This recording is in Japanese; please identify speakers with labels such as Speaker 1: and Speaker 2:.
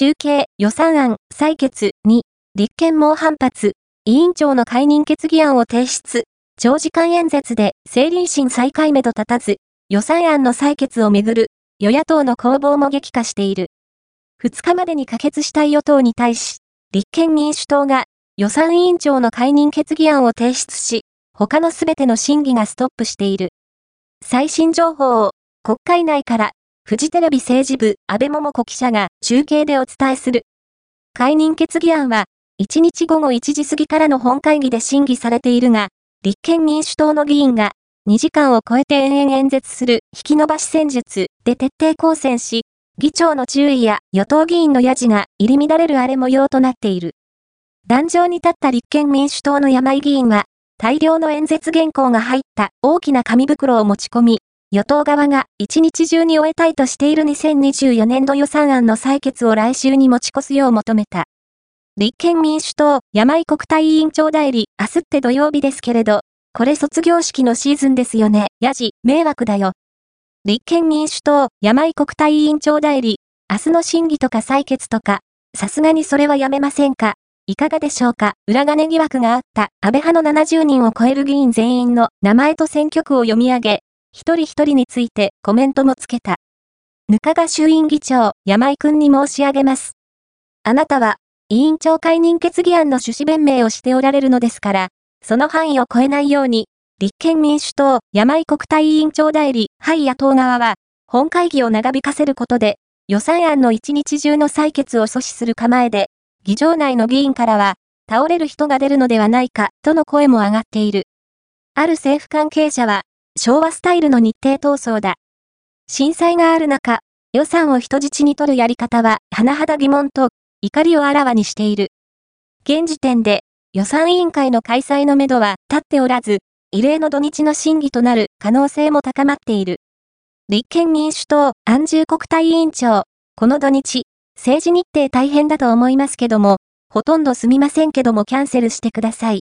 Speaker 1: 中継、予算案、採決に、立憲猛反発、委員長の解任決議案を提出、長時間演説で政倫審再開目と立たず、予算案の採決をめぐる、与野党の攻防も激化している。2日までに可決したい与党に対し、立憲民主党が予算委員長の解任決議案を提出し、他のすべての審議がストップしている。最新情報を国会内からフジテレビ政治部安倍桃子記者が中継でお伝えする。解任決議案は1日午後1時過ぎからの本会議で審議されているが、立憲民主党の議員が2時間を超えて延々演説する引き延ばし戦術で徹底抗戦し、議長の注意や与党議員のヤジが入り乱れる荒れ模様となっている。壇上に立った立憲民主党の山井議員は、大量の演説原稿が入った大きな紙袋を持ち込み、与党側が一日中に終えたいとしている2024年度予算案の採決を来週に持ち越すよう求めた。立憲民主党、山井国対委員長代理、明日って土曜日ですけれど、これ卒業式のシーズンですよね。やじ、迷惑だよ。立憲民主党、山井国対委員長代理、明日の審議とか採決とか、さすがにそれはやめませんかいかがでしょうか裏金疑惑があった安倍派の70人を超える議員全員の名前と選挙区を読み上げ、一人一人についてコメントもつけた。ぬかが衆院議長、山井くんに申し上げます。あなたは、委員長解任決議案の趣旨弁明をしておられるのですから、その範囲を超えないように、立憲民主党、山井国対委員長代理、はい野党側は、本会議を長引かせることで、予算案の一日中の採決を阻止する構えで、議場内の議員からは、倒れる人が出るのではないか、との声も上がっている。ある政府関係者は、昭和スタイルの日程闘争だ。震災がある中、予算を人質に取るやり方は、甚だ疑問と、怒りをあらわにしている。現時点で、予算委員会の開催のめどは立っておらず、異例の土日の審議となる可能性も高まっている。立憲民主党、安住国対委員長、この土日、政治日程大変だと思いますけども、ほとんどすみませんけどもキャンセルしてください。